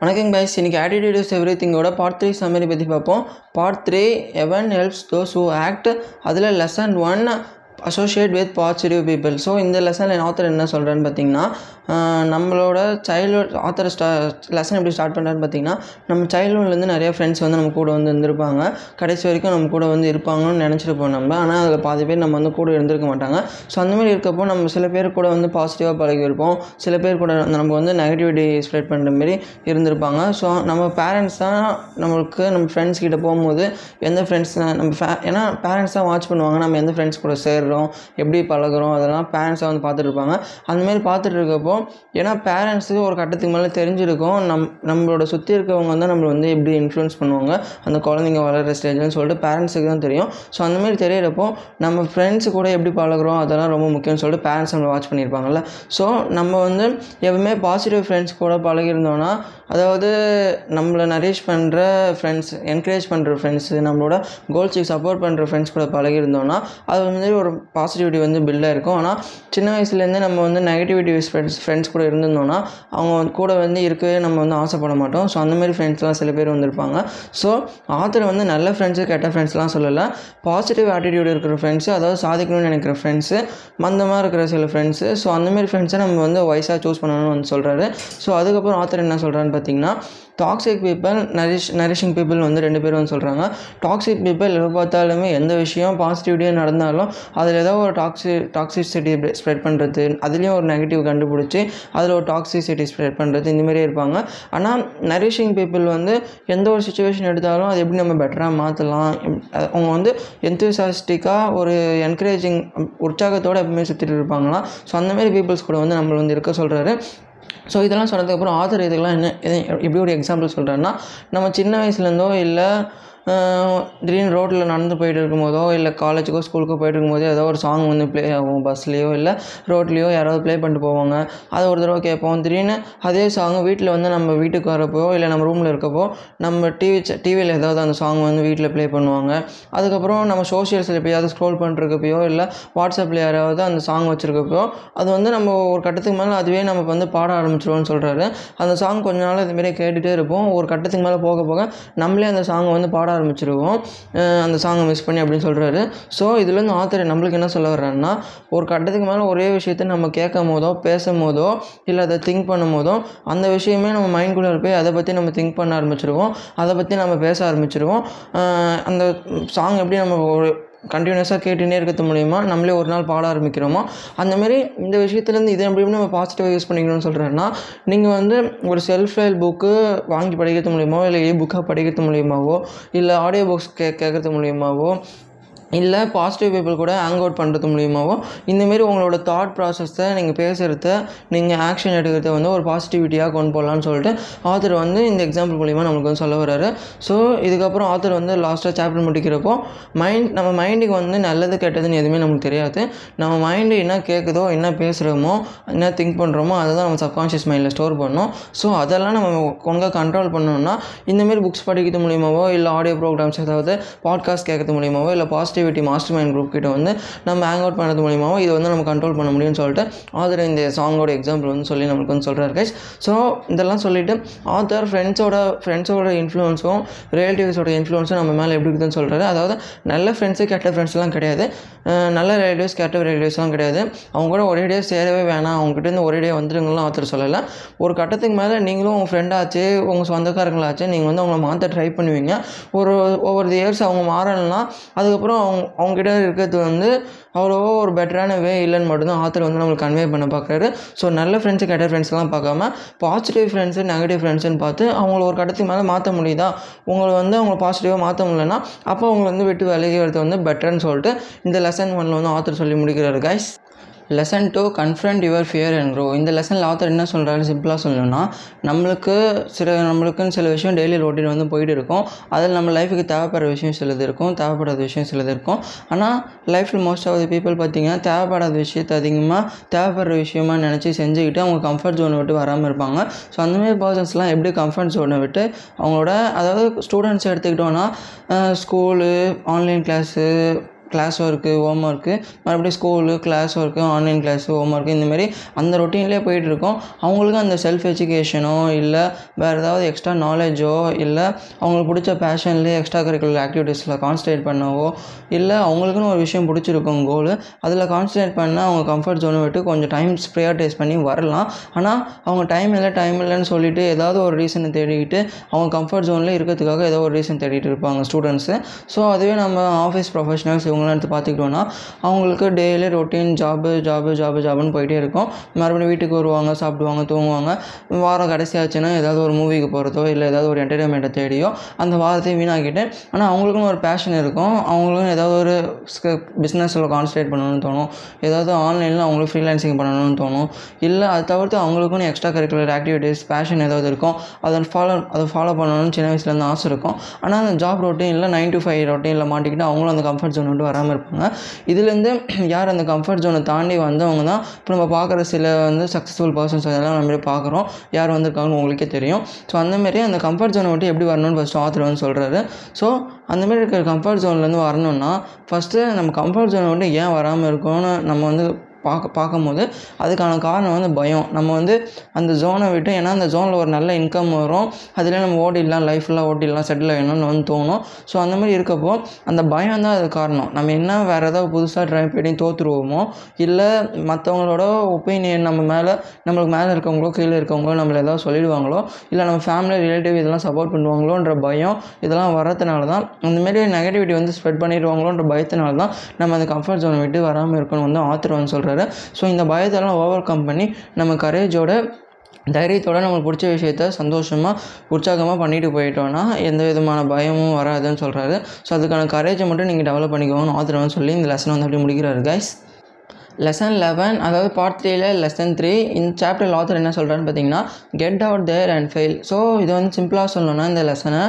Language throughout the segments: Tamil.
வணக்கம் கைஸ் இன்றைக்கி ஆட்டிடியூட் இஸ் எவ்ரி திங்கோட பார்ட் த்ரீ சம்மரி பற்றி பார்ப்போம். Part three heaven helps those who act அதில் lesson one associate with positive people so இந்த லெசனில் ஆத்தர் என்ன சொல்கிறேன்னு பார்த்தீங்கன்னா நம்மளோட சைல்ட்ஹுட் ஆத்தர் ஸ்டா லெசன் எப்படி ஸ்டார்ட் பண்ணுறான்னு பார்த்தீங்கன்னா நம்ம சைல்ட்ஹுட்லேருந்து நிறைய ஃப்ரெண்ட்ஸ் வந்து நம்ம கூட வந்து இருந்திருப்பாங்க. கடைசி வரைக்கும் நம்ம கூட வந்து இருப்பாங்கன்னு நினச்சிருப்போம் நம்ம. ஆனால் அதில் பாதி பேர் நம்ம வந்து கூட இருந்திருக்க மாட்டாங்க. ஸோ அந்தமாதிரி இருக்கப்போ நம்ம சில பேர் கூட வந்து பாசிட்டிவாக பழகியிருப்போம். சில பேர் கூட நம்ம வந்து நெகட்டிவிட்டி ஸ்ப்ரெட் பண்ணுற மாரி இருந்திருப்பாங்க. ஸோ நம்ம பேரண்ட்ஸ் தான் நம்மளுக்கு நம்ம ஃப்ரெண்ட்ஸ் கிட்ட போகும்போது எந்த ஃப்ரெண்ட்ஸ் நம்ம ஃபே ஏன்னா பேரண்ட்ஸ் தான் வாட்ச் பண்ணுவாங்க. நம்ம எந்த ஃப்ரெண்ட்ஸ் கூட சேர் சேர்றோம் எப்படி பழகுறோம் அதெல்லாம் பேரண்ட்ஸாக வந்து பார்த்துட்டு இருப்பாங்க அந்தமாரி பார்த்துட்டு இருக்கப்போ ஏன்னா பேரண்ட்ஸுக்கு ஒரு கட்டத்துக்கு மேலே தெரிஞ்சிருக்கும். நம் நம்மளோட சுற்றி இருக்கவங்க வந்து நம்மளை வந்து எப்படி இன்ஃப்ளூயன்ஸ் பண்ணுவாங்க அந்த குழந்தைங்க வளர்கிற ஸ்டேஜ்னு சொல்லிட்டு பேரண்ட்ஸுக்கு தான் தெரியும். ஸோ அந்தமாரி தெரியிறப்போ தெரியறப்போ நம்ம ஃப்ரெண்ட்ஸ் கூட எப்படி பழகுறோம் அதெல்லாம் ரொம்ப முக்கியம்னு சொல்லிட்டு பேரண்ட்ஸ் நம்மளை வாட்ச் பண்ணியிருப்பாங்கல்ல. ஸோ நம்ம வந்து எப்பவுமே பாசிட்டிவ் ஃப்ரெண்ட்ஸ் கூட பழகிருந்தோன்னா அதாவது நம்மளை நரேஷ் பண்ணுற ஃப்ரெண்ட்ஸ் என்கரேஜ் பண்ணுற ஃப்ரெண்ட்ஸு நம்மளோட கோல்ஸுக்கு சப்போர்ட் பண்ணுற ஃப்ரெண்ட்ஸ் கூட பழகிருந்தோன்னா அது வந்து ஒரு பாசிட்டிவிட்டி வந்து பில்டாக இருக்கும். ஆனால் சின்ன வயசுலேருந்தே நம்ம வந்து நெகட்டிவிட்டி ஃப்ரெண்ட்ஸ் ஃப்ரெண்ட்ஸ் கூட இருந்திருந்தோம்னா அவங்க கூட வந்து இருக்கவே நம்ம வந்து ஆசைப்பட மாட்டோம். ஸோ அந்த மாதிரி ஃப்ரெண்ட்ஸ்லாம் சில பேர் வந்திருப்பாங்க. ஸோ ஆத்தர் வந்து நல்ல ஃப்ரெண்ட்ஸு கெட்ட ஃப்ரெண்ட்ஸ்லாம் சொல்லலை. பாசிட்டிவ் ஆட்டிடியூட் இருக்கிற ஃப்ரெண்ட்ஸு அதாவது சாதிக்கணும்னு நினைக்கிற ஃப்ரெண்ட்ஸு மந்தமாக இருக்கிற சில ஃப்ரெண்ட்ஸு ஸோ அந்தமாரி ஃப்ரெண்ட்ஸை நம்ம வந்து வயசாக சூஸ் பண்ணணும்னு வந்து சொல்கிறாரு ஸோ அதுக்கப்புறம் ஆத்தர் என்ன சொல்கிறான்னு பார்த்தீங்கன்னா toxic people nourish nourishing people வந்து ரெண்டு பேரும் வந்து சொல்கிறாங்க டாக்ஸிக் பீப்பிள் எப்போ பார்த்தாலுமே எந்த விஷயம் பாசிட்டிவிட்டியாக நடந்தாலும் அதில் ஏதோ ஒரு டாக்ஸி டாக்ஸிசிட்டி ஸ்ப்ரெட் பண்ணுறது அதுலேயும் ஒரு நெகட்டிவ் கண்டுபிடிச்சி அதில் ஒரு டாக்ஸிசிட்டி ஸ்ப்ரெட் பண்ணுறது இந்த இருப்பாங்க. ஆனால் நரிஷிங் பீப்புள் வந்து எந்த ஒரு சுச்சுவேஷன் எடுத்தாலும் அது எப்படி நம்ம பெட்டராக மாற்றலாம் அவங்க வந்து எந்தூசாஸ்டிக்காக ஒரு என்கரேஜிங் உற்சாகத்தோடு எப்பவுமே சுற்றிட்டு இருப்பாங்களாம். ஸோ அந்தமாரி பீப்புள்ஸ் கூட வந்து நம்மளை வந்து இருக்க சொல்கிறாரு ஸோ இதெல்லாம் சொன்னதுக்கப்புறம் ஆத்தர் இதுக்கெல்லாம் என்ன எது- எப்படி ஒரு எக்ஸாம்பிள் சொல்கிறேன்னா நம்ம சின்ன வயசுலேருந்தோ இல்லை திடீர்னு ரோட்டில் நடந்து போயிட்டு இருக்கும்போதோ இல்லை காலேஜுக்கோ ஸ்கூலுக்கோ போயிட்டு இருக்கும்போதோ ஏதோ ஒரு சாங் வந்து ப்ளே ஆகும் பஸ்லேயோ இல்லை ரோட்லேயோ யாராவது ப்ளே பண்ணிட்டு போவாங்க. அதை ஒரு தடவை கேட்போம். திடீர்னு அதே சாங் வீட்டில் வந்து நம்ம வீட்டுக்கு வரப்போ இல்லை நம்ம ரூமில் இருக்கப்போ நம்ம டிவி டிவியில் ஏதாவது அந்த சாங் வந்து வீட்டில் ப்ளே பண்ணுவாங்க. அதுக்கப்புறம் நம்ம சோஷியல்ஸில் எப்பயாவது ஸ்க்ரோல் பண்ணிருக்கப்பயோ இல்லை வாட்ஸ்அப்பில் யாராவது அந்த சாங் வச்சுருக்கப்போ அது வந்து நம்ம ஒரு கட்டத்துக்கு மேலே அதுவே நம்ம வந்து பாட ஆரம்பிச்சிருவோம்னு சொல்கிறாரு அந்த சாங் கொஞ்ச நாள் இதுமாரி கேட்டுகிட்டே இருப்போம். ஒரு கட்டத்துக்கு மேலே போக போக நம்மளே அந்த சாங்கை வந்து பாட ஆரம்பிச்சிருவோம். அந்த சாங்கை மிஸ் பண்ணி அப்படின்னு சொல்கிறாரு ஸோ இதுலேருந்து ஆத்தர் நம்மளுக்கு என்ன சொல்ல வர்றாருன்னா ஒரு கட்டத்துக்கு மேலே ஒரே விஷயத்த நம்ம கேட்கும் போதோ பேசும் போதோ இல்லை அதை திங்க் பண்ணும் போதோ அந்த விஷயமே நம்ம மைண்ட்குள்ளே போய் அதை பற்றி நம்ம திங்க் பண்ண ஆரம்பிச்சிருவோம். அதை பற்றி நம்ம பேச ஆரம்பிச்சிருவோம். அந்த சாங் எப்படி நம்ம ஒரு கண்டினியூஸாக கேட்டுனே இருக்கிறது மூலிமா நம்மளே ஒரு நாள் பாட ஆரம்பிக்கிறோமோ? அந்தமாரி இந்த விஷயத்துலேருந்து இதை எப்படி நம்ம பாசிட்டிவாக யூஸ் பண்ணிக்கணும்னு சொல்கிறேன்னா நீங்கள் வந்து ஒரு செல்ஃப் ஹெல்ப் புக்கு வாங்கி படிக்கிறது மூலியமாவோ இல்லை ஏ புக்காக படிக்கிறது மூலியமாவோ இல்லை ஆடியோ புக்ஸ் கே கேட்குறது மூலியமாவோ இல்லை பாசிட்டிவ் பீப்புள் கூட ஹேங் அவுட் பண்ணுறது மூலியமாகவும் இந்தமாரி உங்களோட தாட் ப்ராசஸை நீங்கள் பேசுகிறத நீங்கள் ஆக்ஷன் எடுக்கிறத வந்து ஒரு பாசிட்டிவிட்டியாக கொண்டு போகலான்னு சொல்லிட்டு ஆத்தர் வந்து இந்த எக்ஸாம்பிள் மூலிமா நம்மளுக்கு வந்து சொல்ல வர்றாரு. ஸோ இதுக்கப்புறம் ஆத்தர் வந்து லாஸ்ட்டாக சாப்டர் முடிக்கிறப்போ மைண்ட் நம்ம மைண்டுக்கு வந்து நல்லது கெட்டதுன்னு எதுவுமே நமக்கு தெரியாது. நம்ம மைண்டு என்ன கேட்குதோ என்ன பேசுகிறோமோ என்ன திங்க் பண்ணுறோமோ அதை தான் நம்ம சப்கான்ஷியஸ் மைண்டில் ஸ்டோர் பண்ணோம். ஸோ அதெல்லாம் நம்ம ஒழுங்காக கண்ட்ரோல் பண்ணணும்னா இந்தமாரி புக்ஸ் படிக்கிறது மூலியமாவோ இல்லை ஆடியோ ப்ரோக்ராம்ஸ் ஏதாவது பாட்காஸ்ட் கேட்கறது மூலியமாவோ இல்லை positive positivity master mind group கிட்ட வந்து நம்ம ஹேங் அவுட் பண்ணுறது மூலியமாகவும் இதை வந்து நம்ம கண்ட்ரோல் பண்ண முடியும்னு சொல்லிட்டு ஆதர் இந்த சாங்கோட எக்ஸாம்பிள் வந்து சொல்லி நம்மளுக்கு வந்து சொல்கிறாரு கைஸ் ஸோ இதெல்லாம் சொல்லிவிட்டு ஆதர் ஃப்ரெண்ட்ஸோட ஃப்ரெண்ட்ஸோட இன்ஃப்ளூன்ஸும் ரிலேட்டிவ்ஸோட இன்ஃப்ளூயன்ஸும் நம்ம மேலே எப்படி இருக்குதுன்னு சொல்கிறாரு அதாவது நல்ல ஃப்ரெண்ட்ஸு கெட்ட ஃப்ரெண்ட்ஸ்லாம் கிடையாது. நல்ல ரிலேட்டிவ்ஸ் கெட்ட ரிலேட்டிவ்ஸ்லாம் கிடையாது. அவங்க கூட ஒரேடியாக சேரவே வேணாம். அவங்ககிட்ட ஒரேடியாக வந்துருங்கலாம் ஆத்தர் சொல்லலை. ஒரு கட்டத்துக்கு மேலே நீங்களும் உங்கள் ஃப்ரெண்டாச்சு உங்கள் சொந்தக்காரங்களாச்சு நீங்கள் வந்து அவங்கள மாற்ற ட்ரை பண்ணுவீங்க. ஒரு ஒவ்வொரு இயர்ஸ் அவங்க மாறலைன்னா அதுக்கப்புறம் அவங்க அவங்ககிட்ட இருக்கிறது வந்து அவ்வளோவா ஒரு பெட்டரான வே இல்லைன்னு மட்டும்தான் ஆத்தர் வந்து நம்மளுக்கு கன்வே பண்ண பார்க்குறாரு. ஸோ நல்ல ஃப்ரெண்ட்ஸு கெட்ட ஃப்ரெண்ட்ஸ்லாம் பார்க்காம பாசிட்டிவ் ஃப்ரெண்ட்ஸு நெகட்டிவ் ஃப்ரெண்ட்ஸுன்னு பார்த்து அவங்கள ஒரு கட்டத்துக்கு மேலே மாற்ற முடியுதா? உங்களை வந்து அவங்க பாசிட்டிவாக மாற்ற முடியலன்னா அப்போ அவங்களை வந்து விட்டு விலகி வரது வந்து பெட்டர்னு சொல்லிட்டு இந்த லெசன் ஒன்ல வந்து ஆத்தர் சொல்லி முடிக்கிறாரு guys lesson two confront your fear and grow இந்த லெசனில் ஆத்தர் என்ன சொல்கிறாரு சிம்பிளாக சொல்லணும்னா நம்மளுக்கு சில நம்மளுக்குன்னு சில விஷயம் டெய்லி ரொட்டீன் வந்து போயிட்டு இருக்கும். அதில் நம்ம லைஃபுக்கு தேவைப்படுற விஷயம் சிலது இருக்கும் தேவைப்படாத விஷயம் சிலது இருக்கும். ஆனால் லைஃப்பில் மோஸ்ட் ஆஃப் தி பீப்புள் பார்த்தீங்கன்னா தேவைப்படாத விஷயத்தை அதிகமாக தேவைப்படுற விஷயமா நினச்சி செஞ்சுக்கிட்டு அவங்க கம்ஃபர்ட் ஜோனை விட்டு வராமல் இருப்பாங்க. ஸோ அந்தமாதிரி பர்சன்ஸ்லாம் எப்படி கம்ஃபர்ட் ஜோனை விட்டு அவங்களோட அதாவது ஸ்டூடெண்ட்ஸ் எடுத்துக்கிட்டோன்னா school online class class work homework மறுபடியும் school class work online class homework இந்தமாரி அந்த ரொட்டீன்லேயே போயிட்டுருக்கோம். அவங்களுக்கு அந்த செல்ஃப் எஜுகேஷனோ இல்லை வேறு ஏதாவது எக்ஸ்ட்ரா நாலேஜோ இல்லை அவங்களுக்கு பிடிச்ச பேஷன்லேயே எக்ஸ்ட்ரா கரிக்குலர் ஆக்டிவிட்டீஸில் கான்சன்ட்ரேட் பண்ணவோ இல்லை அவங்களுக்குன்னு ஒரு விஷயம் பிடிச்சிருக்கும் கோலு அதில் கான்சன்ட்ரேட் பண்ணால் அவங்க கம்ஃபர்ட் ஜோனை விட்டு கொஞ்சம் டைம் ப்ரையாரிட்டைஸ் பண்ணி வரலாம். ஆனால் அவங்க டைம் இல்லை டைம் இல்லைன்னு சொல்லிட்டு ஏதாவது ஒரு ரீசனை தேடிக்கிட்டு அவங்க கம்ஃபர்ட் ஜோனில் இருக்கிறதுக்காக ஏதோ ஒரு ரீசன் தேடிட்டு இருப்பாங்க ஸ்டூடெண்ட்ஸு ஸோ அதுவே நம்ம ஆஃபீஸ் ப்ரொஃபஷனல்ஸ் இருக்கவங்களாம் எடுத்து பார்த்துக்கிட்டோன்னா அவங்களுக்கு daily routine job job job ஜாபுன்னு போயிட்டே இருக்கும். மறுபடியும் வீட்டுக்கு வருவாங்க சாப்பிடுவாங்க தூங்குவாங்க. வாரம் கடைசியாச்சுன்னா ஏதாவது ஒரு மூவிக்கு போகிறதோ இல்லை ஏதாவது ஒரு என்டர்டைன்மெண்ட்டை தேடியோ அந்த வாரத்தையும் வீணாக்கிட்டு ஆனால் அவங்களுக்குன்னு ஒரு பேஷன் இருக்கும். அவங்களுக்கும் ஏதாவது ஒரு பிஸ்னஸில் கான்சன்ட்ரேட் பண்ணணும்னு தோணும். ஏதாவது ஆன்லைனில் அவங்களுக்கு ஃப்ரீலான்சிங் பண்ணணும்னு தோணும். இல்லை அதை தவிர்த்து அவங்களுக்குன்னு எக்ஸ்ட்ரா கரிக்குலர் ஆக்டிவிட்டீஸ் பேஷன் ஏதாவது இருக்கும் அதை ஃபாலோ அதை ஃபாலோ பண்ணணும்னு சின்ன வயசுலேருந்து ஆசை இருக்கும். ஆனால் அந்த ஜாப் ரொட்டீனில் நைன் டு ஃபைவ் ரொட்டீனில் மாட்டிக்கிட்டு அவங்களும் அந்த கம்ஃபர்ட் ஜோன் விட்டு வராமல் இருப்பாங்க. இதுலேருந்து யார் அந்த கம்ஃபர்ட் ஜோனை தாண்டி வந்தவங்க தான் இப்போ நம்ம பார்க்குற சில வந்து சக்ஸஸ்ஃபுல் பர்சன்ஸ் அதெல்லாம் நம்ம பார்க்குறோம். யார் வந்திருக்காங்கன்னு உங்களுக்கே தெரியும். ஸோ அந்தமாரி அந்த கம்ஃபர்ட் ஜோனை விட்டு எப்படி வரணும்னு ஃபஸ்ட்டு ஆத்தர் வந்து சொல்கிறாரு ஸோ அந்தமாரி இருக்கிற கம்ஃபர்ட் ஜோன்லேருந்து வரணும்னா ஃபஸ்ட்டு நம்ம கம்ஃபர்ட் ஜோனை விட்டு ஏன் வராமல் இருக்கோம்னு நம்ம வந்து பார்க்க பார்க்கும்போது அதுக்கான காரணம் வந்து பயம். நம்ம வந்து அந்த ஜோனை விட்டு ஏன்னா அந்த ஜோனில் ஒரு நல்ல இன்கம் வரும். அதில் நம்ம ஓடிடலாம். லைஃப்லாம் ஓடிடலாம். செட்டில் ஆகணும்னு வந்து தோணும். ஸோ அந்த மாதிரி இருக்கப்போ அந்த பயம் தான் அது காரணம். நம்ம என்ன வேறு ஏதாவது புதுசாக ட்ரை பண்ணி தோற்றுருவோமோ இல்லை மற்றவங்களோட ஒப்பீனியன் நம்ம மேலே நம்மளுக்கு மேலே இருக்கவங்களோ கீழே இருக்கவங்களோ நம்மளை ஏதாவது சொல்லிடுவாங்களோ இல்லை நம்ம ஃபேமிலி ரிலேட்டிவ் இதெல்லாம் சப்போர்ட் பண்ணுவாங்களோன்ற பயம் இதெல்லாம் வரதுனால தான் அந்தமாரி நெகட்டிவிட்டி வந்து ஸ்ப்ரெட் பண்ணிடுவாங்களோன்ற பயத்தினால தான் நம்ம அந்த கம்ஃபர்ட் ஜோனை விட்டு வராமல் இருக்கணும் வந்து ஆத்தர் வந்து சொல்கிறாரு ஸோ இந்த பயத்தெல்லாம் ஓவர் கம் பண்ணி நம்ம கரேஜோட தைரியத்தோட நம்மளுக்கு பிடிச்ச விஷயத்த சந்தோஷமாக உற்சாகமாக பண்ணிட்டு போயிட்டோன்னா எந்த விதமான பயமும் வராதுன்னு சொல்கிறாரு ஸோ அதுக்கான கரேஜை மட்டும் நீங்கள் டெவலப் பண்ணிக்கோங்கன்னு ஆத்தர் சொல்லி இந்த லெசன் வந்து அப்படி முடிக்கிறாரு கைஸ் லெசன் லெவன் அதாவது பார்ட் த்ரீல லெசன் த்ரீ இந்த சாப்டர் ஆத்தர் என்ன சொல்கிறான்னு பார்த்தீங்கன்னா get out there and fail so இது வந்து சிம்பிளாக சொல்லணும்னா இந்த லெசனை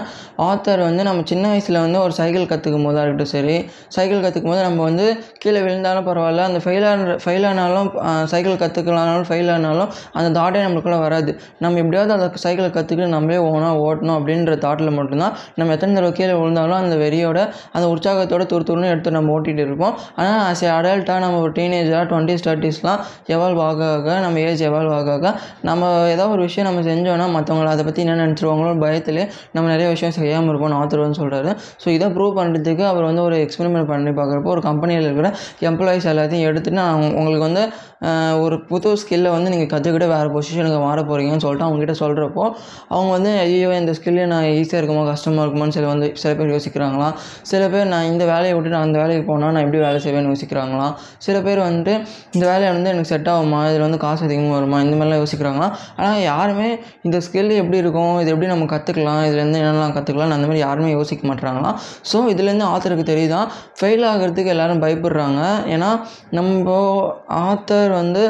ஆத்தர் வந்து நம்ம சின்ன வயசில் வந்து ஒரு சைக்கிள் கற்றுக்கும் போதாக இருக்கட்டும் சரி சைக்கிள் கற்றுக்கும் போது நம்ம வந்து கீழே விழுந்தாலும் பரவாயில்ல அந்த ஃபெயில் ஆன ஃபெயில் ஆனாலும் சைக்கிள் கற்றுக்கலானாலும் ஃபெயில் ஆனாலும் அந்த தாட்டே நம்மளுக்குள்ளே வராது. நம்ம எப்படியாவது அந்த சைக்கிளை கற்றுக்கிட்டு நம்மளே ஓனாக ஓட்டணும் அப்படின்ற தாட்டில் மட்டும்தான் நம்ம எத்தனை தடவை கீழே விழுந்தாலும் அந்த வெறியோட அந்த உற்சாகத்தோட துரு துருன்னு எடுத்து நம்ம ஓட்டிகிட்டு இருப்போம். ஆனால் ஆஸ் ஏ அடல்ட்டாக நம்ம ஒரு டீனேஜாக டுவெண்ட்டிஸ் தேர்ட்டிஸ்லாம் எவால்வ் ஆக ஆக நம்ம ஏஜ் எவால்வ் ஆக ஆக நம்ம ஏதோ ஒரு விஷயம் நம்ம செஞ்சோன்னா மற்றவங்கள அதை பற்றி என்ன நினச்சிருவாங்களோ பயத்திலே நம்ம நிறைய விஷயம் செய்யாமல் இருப்போம் ஆத்தர் வந்து சொல்கிறாரு ஸோ இதை ப்ரூவ் பண்ணுறதுக்கு அவர் வந்து ஒரு எக்ஸ்பெரிமெண்ட் பண்ணி பார்க்குறப்போ ஒரு கம்பெனியில் இருக்கிற எம்ப்ளாயிஸ் எல்லாத்தையும் எடுத்துகிட்டு நான் உங்களுக்கு வந்து ஒரு புது ஸ்கில்லை வந்து நீங்கள் கற்றுக்கிட்டு வேறு பொசிஷனுக்கு மாற போகிறீங்கன்னு சொல்லிட்டு அவங்ககிட்ட சொல்கிறப்போ அவங்க வந்து ஐயோ இந்த ஸ்கில்லே நான் ஈஸியாக இருக்குமா கஷ்டமாக இருக்குமான்னு சில வந்து சில பேர் யோசிக்கிறாங்களாம். சில பேர் நான் இந்த வேலையை விட்டு நான் அந்த வேலைக்கு போனால் நான் எப்படி வேலை செய்வேன்னு யோசிக்கிறாங்களாம். சில பேர் வந்துட்டு இந்த வேலையை வந்து எனக்கு செட் ஆகுமா? இதில் வந்து காசு அதிகமாக வருமா? இந்த மாதிரிலாம் யோசிக்கிறாங்களாம் ஆனால் யாருமே இந்த ஸ்கில் எப்படி இருக்கும்? இது எப்படி நம்ம கற்றுக்கலாம் இதுலேருந்து என்னெல்லாம் கற்றுக்கலாம் அந்த மாதிரி யாருமே யோசிக்க மாட்டுறாங்களா ஸோ இதுலேருந்து ஆத்தருக்கு தெரியுதான் ஃபெயில் ஆகிறதுக்கு எல்லாரும் பயப்படுறாங்க. ஏன்னா நம்ம ஆத்தர் வந்து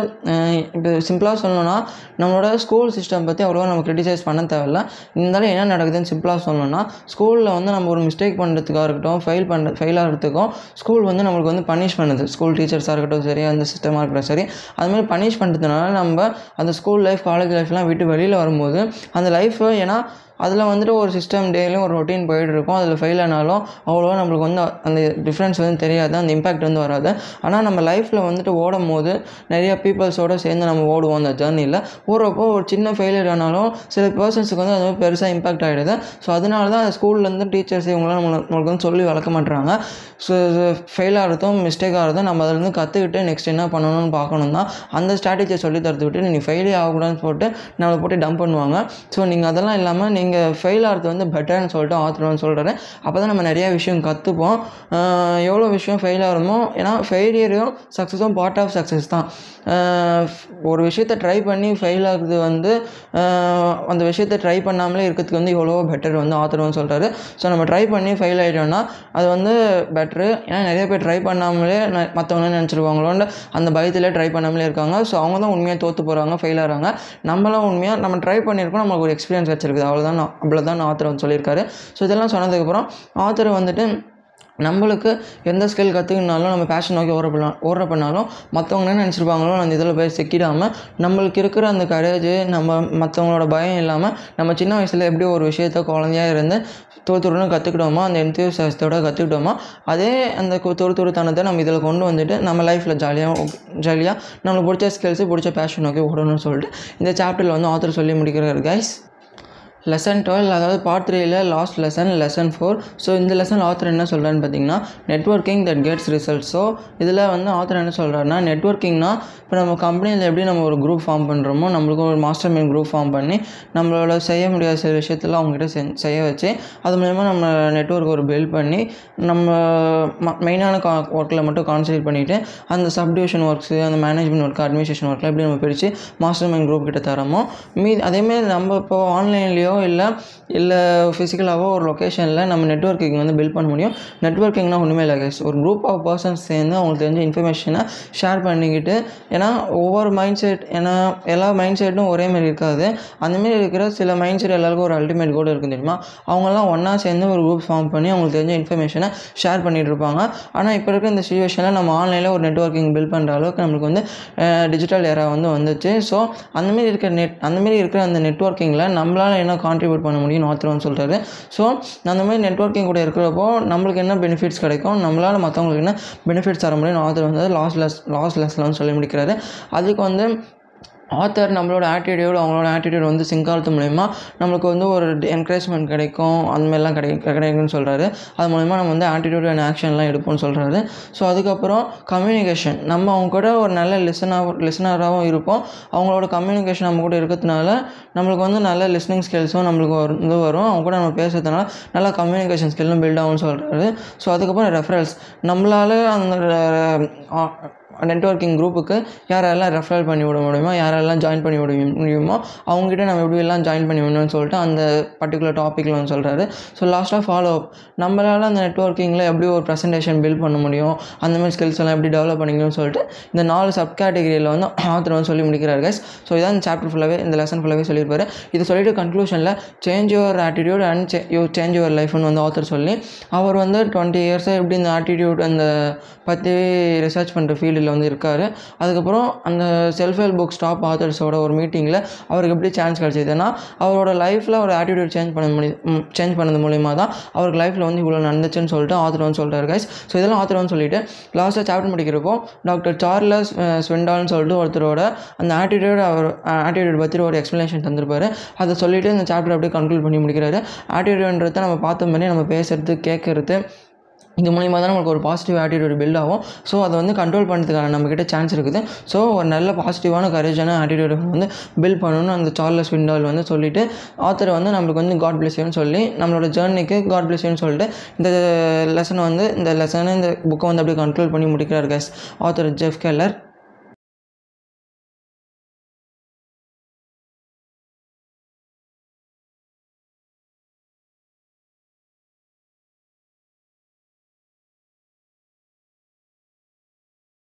இப்போ சிம்பிளாக சொல்லணும்னா நம்மளோட ஸ்கூல் சிஸ்டம் பற்றி அவ்வளோவா நம்ம கிரிட்டிசைஸ் பண்ண தேவையில்ல. இருந்தாலும் என்ன நடக்குதுன்னு சிம்பிளாக சொல்லணும்னா ஸ்கூலில் வந்து நம்ம ஒரு மிஸ்டேக் பண்ணுறதுக்காக இருக்கட்டும் ஃபெயில் பண்ணுற ஃபெயில் ஆகிறதுக்கும் ஸ்கூல் வந்து நம்மளுக்கு வந்து பனிஷ் பண்ணுது. ஸ்கூல் டீச்சர்ஸாக இருக்கட்டும் சரி அந்த சிஸ்டமாக இருக்கட்டும். சரி அது மாதிரி பனிஷ் பண்ணுறதுனால நம்ம அந்த ஸ்கூல் லைஃப் காலேஜ் லைஃப்லாம் விட்டு வெளியில் வரும்போது அந்த லைஃப்பை ஏன்னா அதில் வந்துட்டு ஒரு சிஸ்டம் டேலையும் ஒரு ரொட்டீன் போயிட்டு இருக்கும் அதில் ஃபெயில் ஆனாலும் அவ்வளோவா நம்மளுக்கு வந்து அந்த டிஃப்ரென்ஸ் வந்து தெரியாது. அந்த இம்பாக்ட் வந்து வராது. ஆனால் நம்ம லைஃப்பில் வந்துட்டு ஓடும் போது நிறைய பீப்புள்ஸோடு சேர்ந்து நம்ம ஓடுவோம் அந்த ஜேர்னியில் ஓடுறப்போ ஒரு சின்ன ஃபெயிலியர் ஆனாலும் சில பர்சன்ஸுக்கு வந்து அது மாதிரி பெருசாக இம்பாக்ட் ஆகிடுது ஸோ அதனால தான் ஸ்கூல்லேருந்து டீச்சர்ஸ் இவங்களாம் நம்மளை நம்மளுக்கு வந்து சொல்லி வளர்க்க மாட்டுறாங்க ஸோ ஃபெயில் ஆகிறதும் மிஸ்டேக் ஆகிறதும் நம்ம அதிலேருந்து கற்றுக்கிட்டு நெக்ஸ்ட் என்ன பண்ணணும்னு பார்க்கணும் தான் அந்த ஸ்ட்ராட்டஜியை சொல்லி தரத்து விட்டு நீ ஃபெயிலே ஆகக்கூடாதுன்னு போட்டு நம்மளை போட்டு டம்ப் பண்ணுவாங்க. ஸோ நீங்கள் அதெல்லாம் இல்லாமல் நீங்கள் ஃபெயில் ஆகிறது வந்து பெட்டர்னு சொல்லிட்டு ஆத்தர் சொல்கிறேன் சொல்கிறாரு அப்போ தான் நம்ம நிறையா விஷயம் கற்றுப்போம் எவ்வளோ விஷயம் ஃபெயில் ஆகிறோமோ ஏன்னா ஃபெயிலியரும் சக்ஸஸும் பார்ட் ஆஃப் சக்ஸஸ் தான். ஒரு விஷயத்தை ட்ரை பண்ணி ஃபெயில் ஆகுது வந்து அந்த விஷயத்தை ட்ரை பண்ணாமலே இருக்கிறதுக்கு வந்து எவ்வளோ பெட்டர் வந்து ஆத்தர் சொல்கிறாரு ஸோ நம்ம ட்ரை பண்ணி ஃபெயில் ஆகிட்டோம்னா அது வந்து பெட்ரு ஏன்னா நிறைய பேர் ட்ரை பண்ணாமலே ந- மற்றவங்க நினச்சிருவாங்களோன்னு அந்த பயத்திலே ட்ரை பண்ணாமலே இருக்காங்க. ஸோ அவங்க தான் உண்மையாக தோற்று போகிறாங்க ஃபெயில் ஆகிறாங்க. நம்மளாம் உண்மையாக நம்ம ட்ரை பண்ணியிருக்கோம் நம்மளுக்கு ஒரு எக்ஸ்பீரியன்ஸ் வச்சிருக்குது. அவ்வளோதான் அவ்வளோதான் ஆத்தர் வந்து சொல்லியிருக்காரு. ஸோ இதெல்லாம் சொன்னதுக்கப்புறம் ஆத்தர் வந்துட்டு நம்மளுக்கு எந்த ஸ்கில் கற்றுக்கினாலும் நம்ம பேஷன் நோக்கி ஓர பண்ண ஓர பண்ணாலும் மற்றவங்க என்ன நினச்சிருப்பாங்களோ அந்த இதில் போய் சிக்கிடாமல் நம்மளுக்கு இருக்கிற அந்த கரேஜ் நம்ம மற்றவங்களோட பயம் இல்லாமல் நம்ம சின்ன வயசில் எப்படி ஒரு விஷயத்த குழந்தையா இருந்து துரு துருன்னு கற்றுக்கிட்டோமோ அந்த என்தியூசியாசத்தோட கற்றுக்கிட்டோமோ அதே அந்த கு- துரு நம்ம இதில் கொண்டு வந்துட்டு நம்ம லைஃப்பில் ஜாலியாக ஜாலியாக நம்மளுக்கு பிடிச்ச ஸ்கில்ஸு பிடிச்ச பேஷன் நோக்கி ஓடணும்னு சொல்லிட்டு இந்த சாப்டரில் வந்து ஆத்தர் சொல்லி முடிக்கிறார் கைஸ் லெசன் டுவெல் அதாவது பார்ட் த்ரீல last lesson lesson four so இந்த லெசன் ஆத்தர் என்ன சொல்கிறான்னு பார்த்தீங்கன்னா networking that gets result so இதில் வந்து ஆத்தர் என்ன சொல்கிறாருன்னா நெட்வொர்க்கிங்னா இப்போ நம்ம கம்பெனியில் எப்படி நம்ம ஒரு குரூப் ஃபார்ம் பண்ணுறோமோ நம்மளுக்கு ஒரு மாஸ்டர் மைண்ட் குரூப் ஃபார்ம் பண்ணி நம்மளோட செய்ய முடியாத சில விஷயத்தில் அவங்ககிட்ட செ செய்ய வச்சு அது மூலயமா நம்ம நெட்ஒர்க் ஒரு பில்ட் பண்ணி நம்ம மெயினான கா ஒர்க்கில் மட்டும் கான்சன்ட்ரேட் பண்ணிவிட்டு அந்த சப்டிவிஷன் ஒர்க்ஸு அந்த மேனேஜ்மெண்ட் ஒர்க் அட்மினிஸ்ட்ரேஷன் ஒர்க்கில் எப்படி நம்ம பிரித்து மாஸ்டர் மைண்ட் குரூப் கிட்ட தரமோ மீ அதேமாரி நம்ம இப்போ ஆன்லைன்லேயோ இல்லை இல்லை ஃபிசிக்கலாகவோ ஒரு லொக்கேஷனில் நம்ம நெட்வொர்க்கிங் வந்து பில்ட் பண்ண முடியும். நெட்வொர்க்கிங்னா ஒன்றுமே இல்லை guys. ஒரு குரூப் ஆஃப் பர்சன்ஸ் சேர்ந்து அவங்களுக்கு தெரிஞ்ச இன்ஃபர்மேஷனை ஷேர் பண்ணிக்கிட்டு ஏன்னா ஒவ்வொரு மைண்ட் செட் ஏன்னா எல்லா மைண்ட் செட்டும் ஒரே மாதிரி இருக்காது. அந்தமாரி இருக்கிற சில மைண்ட் செட் எல்லாருக்கும் ஒரு அல்டிமேட் கோல் இருக்கும் தெரியுமா? அவங்கெல்லாம் ஒன்றா சேர்ந்து ஒரு குரூப் ஃபார்ம் பண்ணி அவங்களுக்கு தெரிஞ்ச இன்ஃபர்மேஷனை ஷேர் பண்ணிட்டு இருப்பாங்க. ஆனால் இப்போ இருக்கிற இந்த சுச்சுவேஷனில் நம்ம ஆன்லைனில் ஒரு நெட்வொர்க்கிங் பில்ட் பண்ணுற அளவுக்கு நம்மளுக்கு வந்து டிஜிட்டல் ஏரா வந்து வந்துச்சு. ஸோ அந்தமாரி இருக்கிற நெட் அந்தமாரி இருக்கிற அந்த நெட்வொர்க்கிங்கில் நம்மளால் என்ன கான்ட்ரிபியூட் பண்ண முடியும் ஆத்திரம்னு சொல்கிறாரு ஸோ அந்த மாதிரி நெட்வொர்க்கிங் கூட இருக்கிறப்போ நம்மளுக்கு என்ன பெனிஃபிட்ஸ் கிடைக்கும்? நம்மளால் மற்றவங்களுக்கு என்ன பெனிஃபிட்ஸ் தர முடியும் ஆத்திரம் வந்து லாஸ்ட் லெஸ் லாஸ் லெஸ்லாம் சொல்லி முடிக்கிறாரு. அதுக்கு வந்து ஆத்தர் நம்மளோட ஆட்டிடியூட் அவங்களோட ஆட்டிடியூட் வந்து சிங்காலத்து ஆகிறது மூலயமா நம்மளுக்கு வந்து ஒரு என்கரேஜ்மெண்ட் கிடைக்கும். அந்த மாதிரிலாம் கிடை கிடைக்கும்னு சொல்கிறாரு அது மூலிமா நம்ம வந்து ஆட்டிடியூட் அண்ட் ஆக்ஷன்லாம் எடுப்போம்னு சொல்கிறாரு ஸோ அதுக்கப்புறம் கம்யூனிகேஷன் நம்ம அவங்க கூட ஒரு நல்ல லிசனாக லிசனராகவும் இருப்போம். அவங்களோட கம்யூனிகேஷன் நம்ம கூட இருக்கிறதுனால நம்மளுக்கு வந்து நல்ல லிஸ்னிங் ஸ்கில்ஸும் நம்மளுக்கு வந்து இது வரும். அவங்க கூட நம்ம பேசுறதுனால நல்ல கம்யூனிகேஷன் ஸ்கில்லும் பில்ட் ஆகும்னு சொல்கிறாரு ஸோ அதுக்கப்புறம் ரெஃபரல்ஸ் நம்மளால் அந்த நெட்வொர்க்கிங் குரூப்புக்கு யாரெல்லாம் ரெஃபரல் பண்ணி விட முடியுமோ யாரெல்லாம் ஜாயின் பண்ணி விட முடியுமோ அவங்ககிட்ட நம்ம எப்படி எல்லாம் ஜாயின் பண்ணி விடணும்னு சொல்லிட்டு அந்த பர்டிகுலர் டாப்பிக்கில் வந்து சொல்கிறாரு ஸோ லாஸ்ட்டாக ஃபாலோ அப் நம்மளால் அந்த நெட்வொர்க்கிங்கில் எப்படி ஒரு ப்ரெசன்டேஷன் பில்ட் பண்ண முடியும்? அந்த மாதிரி ஸ்கில்ஸ் எல்லாம் எப்படி டெவலப் பண்ணிக்கணும்னு சொல்லிட்டு இந்த நாலு சப் கேட்டகரியில் வந்து ஆத்தர் வந்து சொல்லி முடிக்கிறார் கைஸ் ஸோ இதான் இந்த சாப்டர் ஃபுல்லாகவே இந்த லெசன் ஃபுல்லாகவே சொல்லியிருப்பாரு. இது சொல்லிட்டு கன்க்ளூஷனில் change your attitude and you change your லைஃப்னு வந்து ஆத்தர் சொல்லி அவர் வந்து டுவெண்ட்டி இயர்ஸாக எப்படி இந்த ஆட்டிடியூட் அந்த பற்றி ரிசர்ச் பண்ணுற ஃபீல்டில் வந்து இருக்கார். அதுக்கப்புறம் அந்த செல்ஃப் ஹெல்ப் புக் ஸ்டாப் ஆத்தர்ஸோட ஒரு மீட்டிங்கில் அவருக்கு எப்படி சான்ஸ் கிடச்சிதுன்னா அவரோட லைஃப்பில் ஒரு ஆட்டிடியூட் சேஞ்ச் பண்ண முடியும் சேஞ்ச் பண்ணது மூலிமா தான் அவருக்கு லைஃப்பில் வந்து இவ்வளோ நடந்துச்சுன்னு சொல்லிட்டு ஆத்தர் வந்து சொல்கிறார் கைஸ் ஸோ இதெல்லாம் ஆத்தர் வந்து சொல்லிட்டு லாஸ்ட்டாக சாப்டர் முடிக்கிறப்போ டாக்டர் சார்லஸ் ஸ்வெண்டால்னு சொல்லிட்டு ஒருத்தரோட அந்த ஆட்டிடியூட் அவர் ஆட்டிடியூட் பற்றி ஒரு எக்ஸ்ப்ளனேஷன் தந்திருப்பார். அதை சொல்லிட்டு இந்த சாப்டர் அப்படியே கன்க்ளூட் பண்ணி முடிக்கிறாரு. ஆட்டிடியூட்ன்றதை நம்ம பார்த்த மாதிரி நம்ம பேசுகிறது கேட்குறது இது மூலிமா தான் நம்மளுக்கு ஒரு பாசிட்டிவ் ஆட்டிடியூட் பில்ட் ஆகும். ஸோ அதை வந்து கண்ட்ரோல் பண்ணுறதுக்கான நம்மக்கிட்ட சான்ஸ் இருக்குது. ஸோ ஒரு நல்ல பாசிட்டிவான கரேஜான ஆட்டிடியூட் வந்து பில்ட் பண்ணணும்னு அந்த சார்லஸ் விண்டால் வந்து சொல்லிட்டு ஆத்தர் வந்து நம்மளுக்கு வந்து காட் பிளெஸ்யூன்னு சொல்லி நம்மளோட ஜேர்னிக்கு காட் பிளெஸ்யூன்னு சொல்லிட்டு இந்த லெசனை வந்து இந்த லெசனை இந்த புக்கை வந்து அப்படியே கண்ட்ரோல் பண்ணி முடிக்கிறார் கேஸ் ஆத்தர் ஜெஃப் கெல்லர்